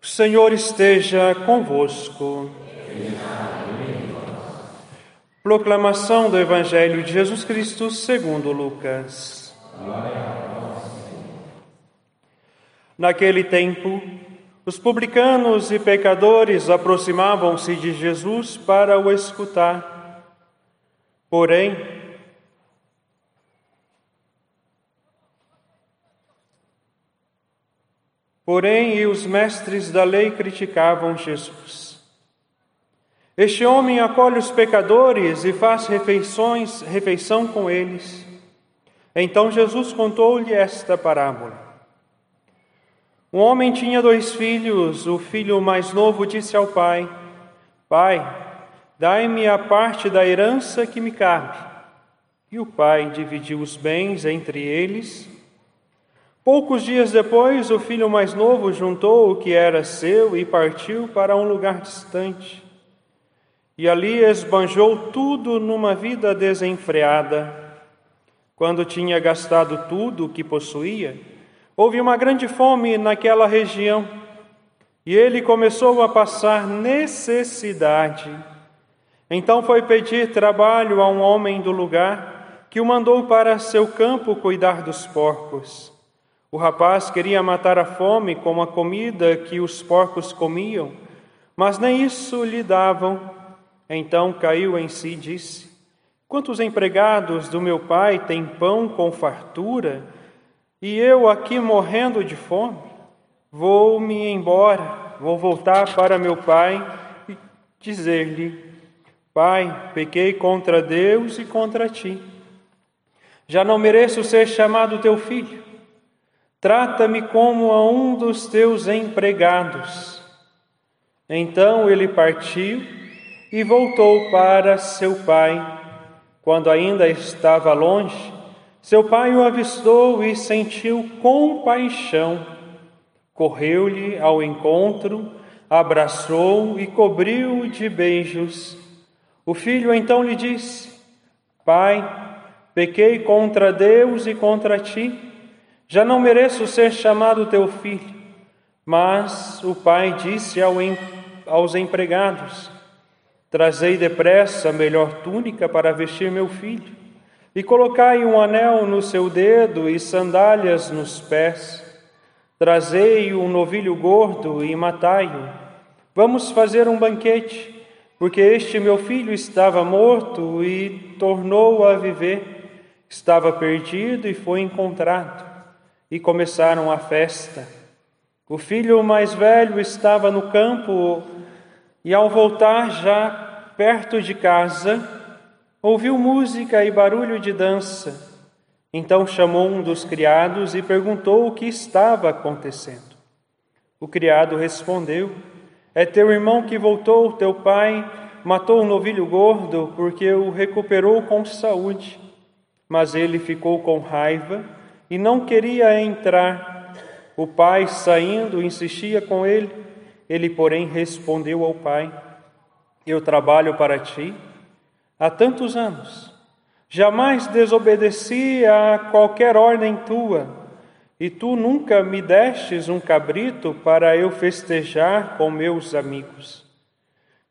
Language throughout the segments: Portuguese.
O Senhor esteja convosco. Proclamação do Evangelho de Jesus Cristo segundo Lucas. Naquele tempo, os publicanos e pecadores aproximavam-se de Jesus para o escutar. Porém, Porém, os mestres da lei criticavam Jesus. Este homem acolhe os pecadores e faz refeições, refeição com eles. Então Jesus contou-lhe esta parábola. Um homem tinha dois filhos. O filho mais novo disse ao pai: Pai, dai-me a parte da herança que me cabe. E o pai dividiu os bens entre eles. Poucos dias depois, o filho mais novo juntou o que era seu e partiu para um lugar distante. E ali esbanjou tudo numa vida desenfreada. Quando tinha gastado tudo o que possuía, houve uma grande fome naquela região e ele começou a passar necessidade. Então foi pedir trabalho a um homem do lugar que o mandou para seu campo cuidar dos porcos. O rapaz queria matar a fome com a comida que os porcos comiam, mas nem isso lhe davam. Então caiu em si e disse: Quantos empregados do meu pai têm pão com fartura, e eu aqui morrendo de fome? Vou-me embora, vou voltar para meu pai e dizer-lhe: Pai, pequei contra Deus e contra ti. Já não mereço ser chamado teu filho. Trata-me como a um dos teus empregados. Então ele partiu e voltou para seu pai. Quando ainda estava longe, seu pai o avistou e sentiu compaixão. Correu-lhe ao encontro, abraçou e cobriu-o de beijos. O filho então lhe disse: Pai, pequei contra Deus e contra ti já não mereço ser chamado teu filho. Mas o pai disse aos empregados: Trazei depressa a melhor túnica para vestir meu filho, e colocai um anel no seu dedo e sandálias nos pés. Trazei um novilho gordo e matai-o. Vamos fazer um banquete, porque este meu filho estava morto e tornou a viver, estava perdido e foi encontrado e começaram a festa. O filho mais velho estava no campo e, ao voltar já perto de casa, ouviu música e barulho de dança. Então chamou um dos criados e perguntou o que estava acontecendo. O criado respondeu: É teu irmão que voltou, teu pai matou um novilho gordo porque o recuperou com saúde. Mas ele ficou com raiva e não queria entrar. O pai, saindo, insistia com ele. Ele, porém, respondeu ao pai: Eu trabalho para ti há tantos anos. Jamais desobedeci a qualquer ordem tua, e tu nunca me destes um cabrito para eu festejar com meus amigos.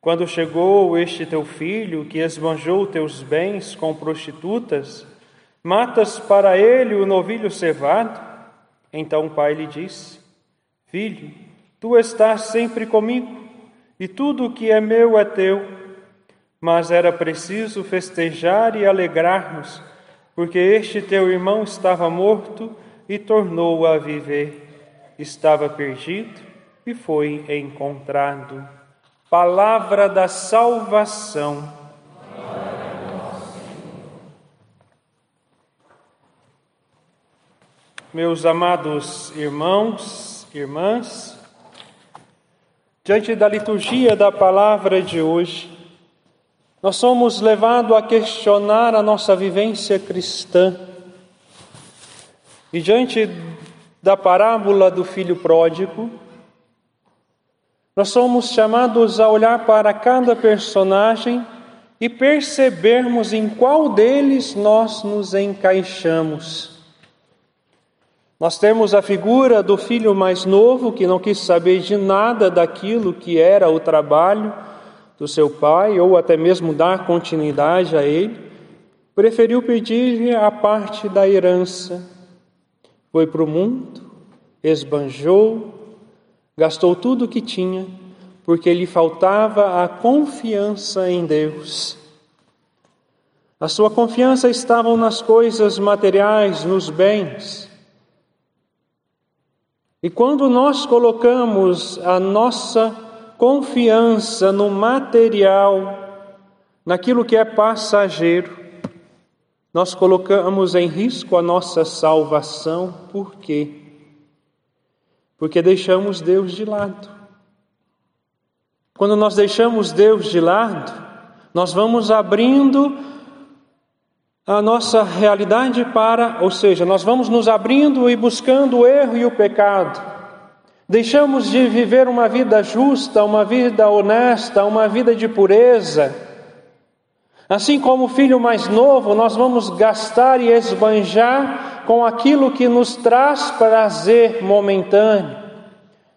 Quando chegou este teu filho, que esbanjou teus bens com prostitutas, Matas para ele o novilho cevado? Então o pai lhe disse: Filho, tu estás sempre comigo, e tudo o que é meu é teu. Mas era preciso festejar e alegrar-nos, porque este teu irmão estava morto e tornou a viver. Estava perdido e foi encontrado. Palavra da salvação. Meus amados irmãos, irmãs, diante da liturgia da palavra de hoje, nós somos levados a questionar a nossa vivência cristã. E diante da parábola do filho pródigo, nós somos chamados a olhar para cada personagem e percebermos em qual deles nós nos encaixamos. Nós temos a figura do filho mais novo que não quis saber de nada daquilo que era o trabalho do seu pai, ou até mesmo dar continuidade a ele, preferiu pedir-lhe a parte da herança. Foi para o mundo, esbanjou, gastou tudo o que tinha, porque lhe faltava a confiança em Deus. A sua confiança estava nas coisas materiais, nos bens. E quando nós colocamos a nossa confiança no material, naquilo que é passageiro, nós colocamos em risco a nossa salvação, por quê? Porque deixamos Deus de lado. Quando nós deixamos Deus de lado, nós vamos abrindo a nossa realidade para, ou seja, nós vamos nos abrindo e buscando o erro e o pecado. Deixamos de viver uma vida justa, uma vida honesta, uma vida de pureza. Assim como o filho mais novo, nós vamos gastar e esbanjar com aquilo que nos traz prazer momentâneo,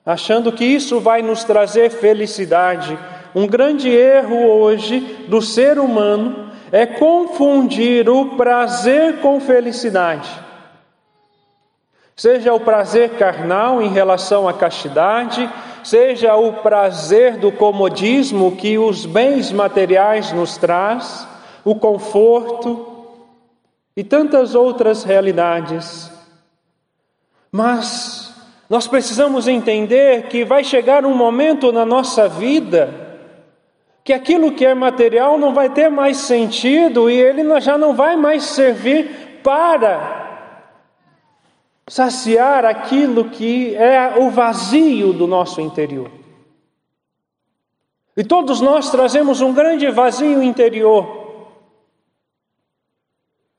achando que isso vai nos trazer felicidade. Um grande erro hoje do ser humano é confundir o prazer com felicidade. Seja o prazer carnal em relação à castidade, seja o prazer do comodismo que os bens materiais nos traz, o conforto e tantas outras realidades. Mas nós precisamos entender que vai chegar um momento na nossa vida que aquilo que é material não vai ter mais sentido e ele já não vai mais servir para saciar aquilo que é o vazio do nosso interior. E todos nós trazemos um grande vazio interior.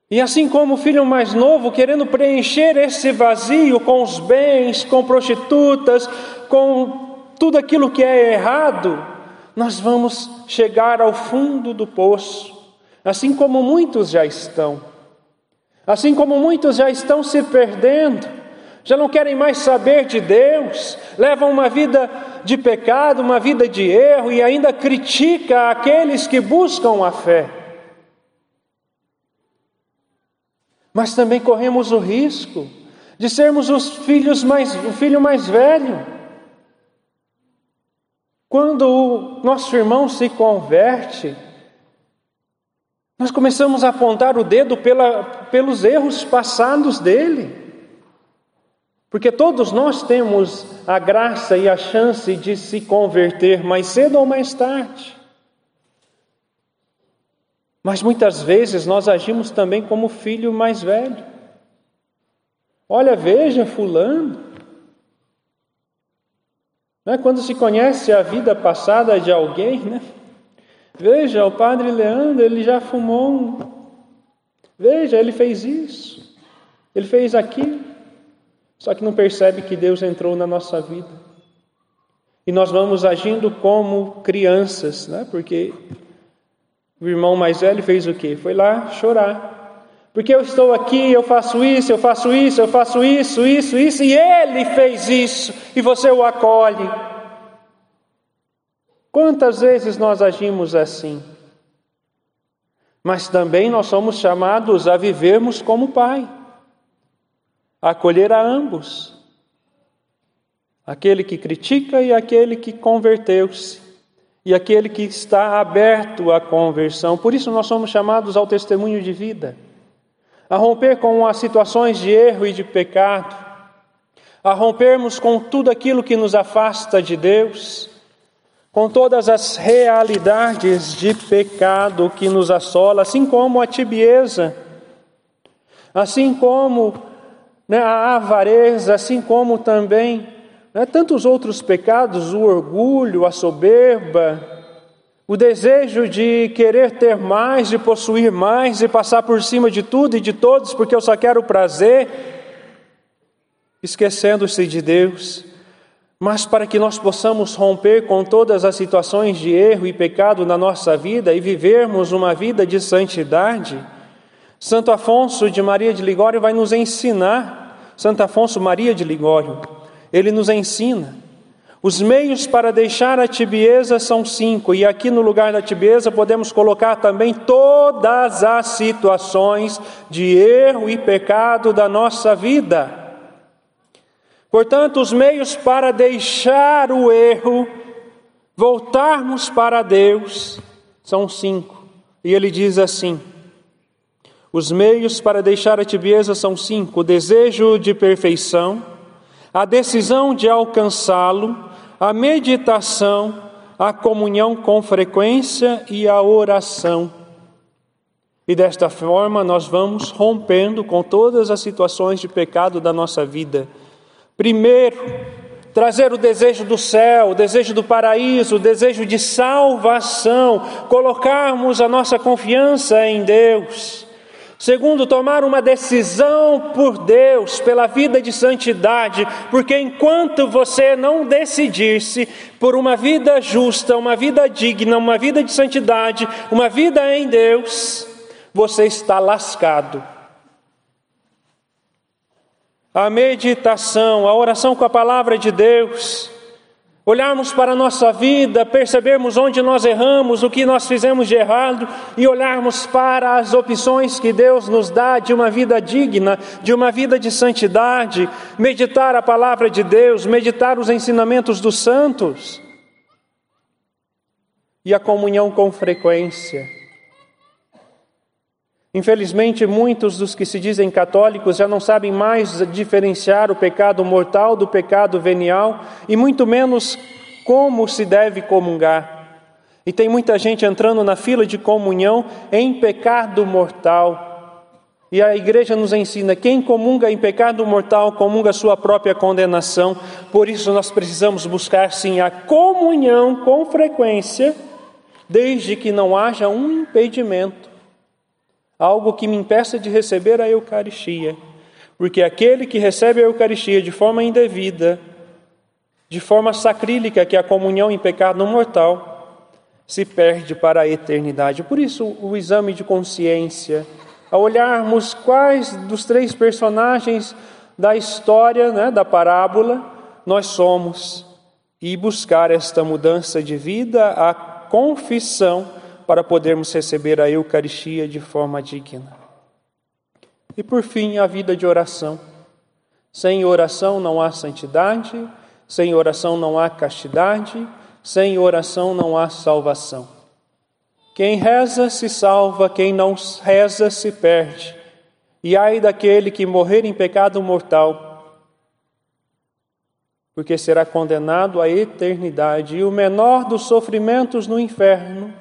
E assim como o filho mais novo, querendo preencher esse vazio com os bens, com prostitutas, com tudo aquilo que é errado, nós vamos chegar ao fundo do poço, assim como muitos já estão. Assim como muitos já estão se perdendo, já não querem mais saber de Deus, levam uma vida de pecado, uma vida de erro e ainda critica aqueles que buscam a fé. Mas também corremos o risco de sermos os filhos mais, o filho mais velho quando o nosso irmão se converte, nós começamos a apontar o dedo pela, pelos erros passados dele. Porque todos nós temos a graça e a chance de se converter mais cedo ou mais tarde. Mas muitas vezes nós agimos também como filho mais velho. Olha, veja, Fulano, né? Quando se conhece a vida passada de alguém, né? veja, o padre Leandro, ele já fumou um. Veja, ele fez isso, ele fez aquilo, só que não percebe que Deus entrou na nossa vida. E nós vamos agindo como crianças, né? porque o irmão mais velho fez o quê? Foi lá chorar. Porque eu estou aqui, eu faço isso, eu faço isso, eu faço isso, isso, isso, e ele fez isso, e você o acolhe. Quantas vezes nós agimos assim? Mas também nós somos chamados a vivermos como Pai, a acolher a ambos, aquele que critica e aquele que converteu-se, e aquele que está aberto à conversão. Por isso nós somos chamados ao testemunho de vida a romper com as situações de erro e de pecado, a rompermos com tudo aquilo que nos afasta de Deus, com todas as realidades de pecado que nos assola, assim como a tibieza, assim como né, a avareza, assim como também né, tantos outros pecados, o orgulho, a soberba, o desejo de querer ter mais, de possuir mais, de passar por cima de tudo e de todos, porque eu só quero prazer, esquecendo-se de Deus. Mas para que nós possamos romper com todas as situações de erro e pecado na nossa vida e vivermos uma vida de santidade, Santo Afonso de Maria de Ligório vai nos ensinar Santo Afonso Maria de Ligório. Ele nos ensina. Os meios para deixar a tibieza são cinco, e aqui no lugar da tibieza podemos colocar também todas as situações de erro e pecado da nossa vida. Portanto, os meios para deixar o erro, voltarmos para Deus, são cinco. E ele diz assim: os meios para deixar a tibieza são cinco: o desejo de perfeição, a decisão de alcançá-lo, a meditação, a comunhão com frequência e a oração. E desta forma nós vamos rompendo com todas as situações de pecado da nossa vida. Primeiro, trazer o desejo do céu, o desejo do paraíso, o desejo de salvação, colocarmos a nossa confiança em Deus. Segundo, tomar uma decisão por Deus, pela vida de santidade, porque enquanto você não decidir-se por uma vida justa, uma vida digna, uma vida de santidade, uma vida em Deus, você está lascado. A meditação, a oração com a palavra de Deus, olharmos para a nossa vida, percebermos onde nós erramos, o que nós fizemos de errado e olharmos para as opções que Deus nos dá de uma vida digna, de uma vida de santidade, meditar a palavra de Deus, meditar os ensinamentos dos santos e a comunhão com frequência. Infelizmente, muitos dos que se dizem católicos já não sabem mais diferenciar o pecado mortal do pecado venial e muito menos como se deve comungar. E tem muita gente entrando na fila de comunhão em pecado mortal. E a igreja nos ensina: quem comunga em pecado mortal comunga sua própria condenação. Por isso, nós precisamos buscar sim a comunhão com frequência, desde que não haja um impedimento algo que me impeça de receber a Eucaristia. Porque aquele que recebe a Eucaristia de forma indevida, de forma sacrílica, que é a comunhão em pecado mortal, se perde para a eternidade. Por isso, o exame de consciência, a olharmos quais dos três personagens da história, né, da parábola, nós somos, e buscar esta mudança de vida, a confissão para podermos receber a Eucaristia de forma digna. E por fim, a vida de oração. Sem oração não há santidade, sem oração não há castidade, sem oração não há salvação. Quem reza se salva, quem não reza se perde. E ai daquele que morrer em pecado mortal, porque será condenado à eternidade. E o menor dos sofrimentos no inferno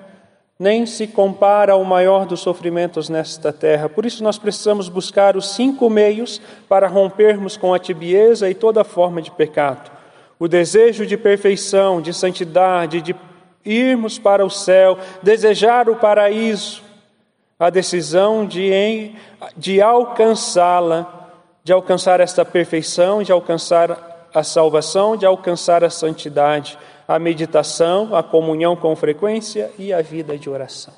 nem se compara ao maior dos sofrimentos nesta terra. Por isso, nós precisamos buscar os cinco meios para rompermos com a tibieza e toda forma de pecado: o desejo de perfeição, de santidade, de irmos para o céu, desejar o paraíso, a decisão de, de alcançá-la, de alcançar esta perfeição, de alcançar a salvação, de alcançar a santidade a meditação, a comunhão com frequência e a vida de oração.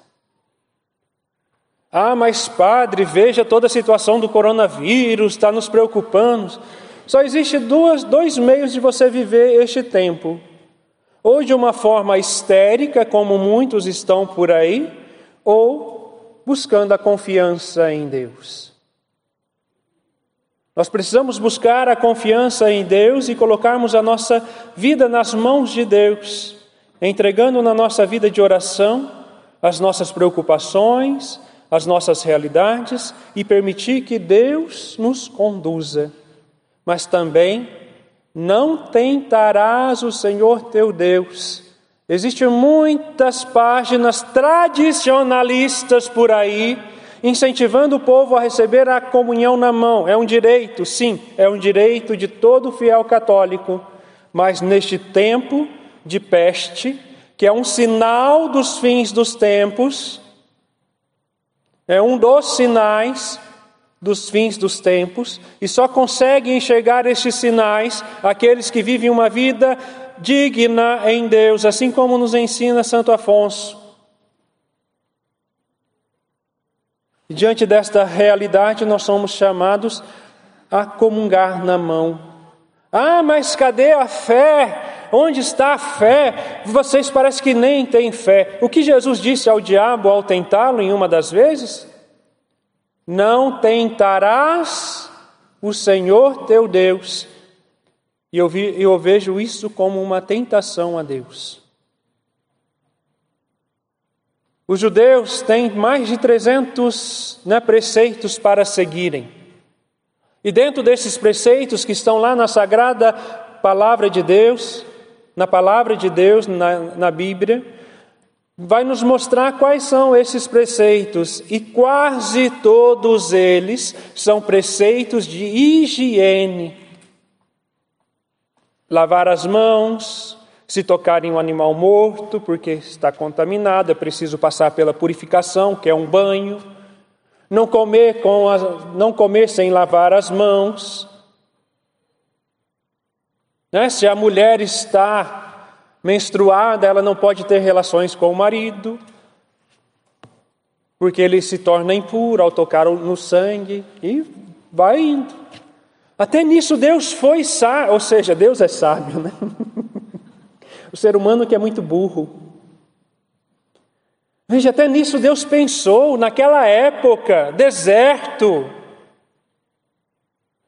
Ah, mas padre, veja toda a situação do coronavírus, está nos preocupando. Só existe duas, dois meios de você viver este tempo. Ou de uma forma histérica, como muitos estão por aí, ou buscando a confiança em Deus. Nós precisamos buscar a confiança em Deus e colocarmos a nossa vida nas mãos de Deus, entregando na nossa vida de oração as nossas preocupações, as nossas realidades e permitir que Deus nos conduza. Mas também não tentarás o Senhor teu Deus. Existem muitas páginas tradicionalistas por aí incentivando o povo a receber a comunhão na mão. É um direito, sim, é um direito de todo fiel católico, mas neste tempo de peste, que é um sinal dos fins dos tempos, é um dos sinais dos fins dos tempos, e só conseguem enxergar estes sinais aqueles que vivem uma vida digna em Deus, assim como nos ensina Santo Afonso. E diante desta realidade, nós somos chamados a comungar na mão. Ah, mas cadê a fé? Onde está a fé? Vocês parecem que nem têm fé. O que Jesus disse ao diabo ao tentá-lo em uma das vezes? Não tentarás o Senhor teu Deus. E eu, vi, eu vejo isso como uma tentação a Deus. Os judeus têm mais de 300 né, preceitos para seguirem. E dentro desses preceitos que estão lá na sagrada palavra de Deus, na palavra de Deus, na, na Bíblia, vai nos mostrar quais são esses preceitos. E quase todos eles são preceitos de higiene. Lavar as mãos, se tocar em um animal morto, porque está contaminado, é preciso passar pela purificação, que é um banho. Não comer, com a, não comer sem lavar as mãos. Né? Se a mulher está menstruada, ela não pode ter relações com o marido, porque ele se torna impuro ao tocar no sangue e vai indo. Até nisso Deus foi sábio, ou seja, Deus é sábio, né? O ser humano que é muito burro. Veja, até nisso Deus pensou, naquela época, deserto.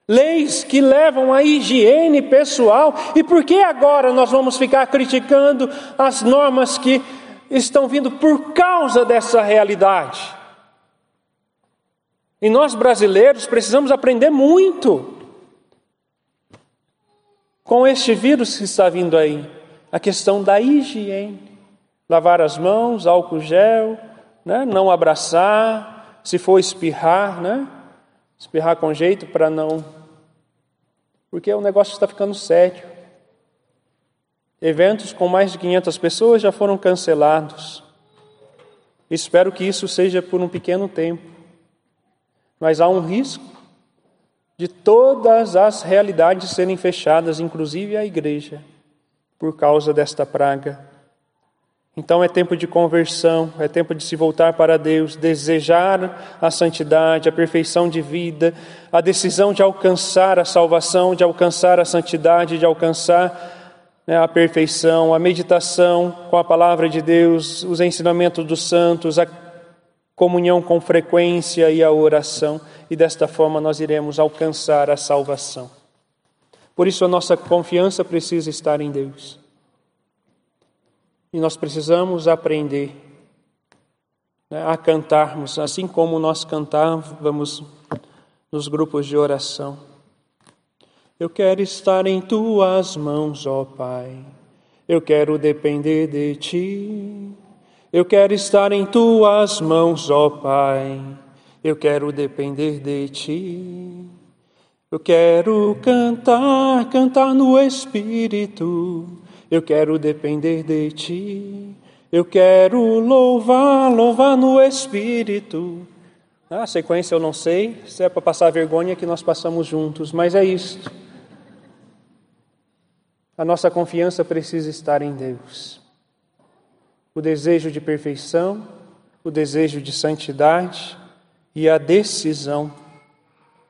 Leis que levam à higiene pessoal. E por que agora nós vamos ficar criticando as normas que estão vindo por causa dessa realidade? E nós brasileiros precisamos aprender muito com este vírus que está vindo aí a questão da higiene. Lavar as mãos, álcool gel, né? não abraçar, se for espirrar, né? espirrar com jeito para não. Porque o negócio está ficando sério. Eventos com mais de 500 pessoas já foram cancelados. Espero que isso seja por um pequeno tempo. Mas há um risco de todas as realidades serem fechadas, inclusive a igreja por causa desta praga. Então é tempo de conversão, é tempo de se voltar para Deus, desejar a santidade, a perfeição de vida, a decisão de alcançar a salvação, de alcançar a santidade, de alcançar né, a perfeição, a meditação com a palavra de Deus, os ensinamentos dos santos, a comunhão com frequência e a oração, e desta forma nós iremos alcançar a salvação. Por isso a nossa confiança precisa estar em Deus. E nós precisamos aprender né, a cantarmos, assim como nós cantávamos nos grupos de oração. Eu quero estar em tuas mãos, ó Pai. Eu quero depender de ti. Eu quero estar em tuas mãos, ó Pai. Eu quero depender de ti. Eu quero cantar, cantar no Espírito. Eu quero depender de Ti. Eu quero louvar, louvar no Espírito. A sequência eu não sei, se é para passar vergonha que nós passamos juntos, mas é isto. A nossa confiança precisa estar em Deus. O desejo de perfeição, o desejo de santidade e a decisão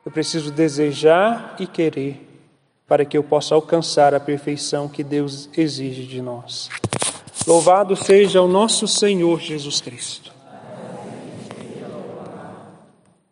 eu preciso desejar e querer para que eu possa alcançar a perfeição que Deus exige de nós. Louvado seja o nosso Senhor Jesus Cristo.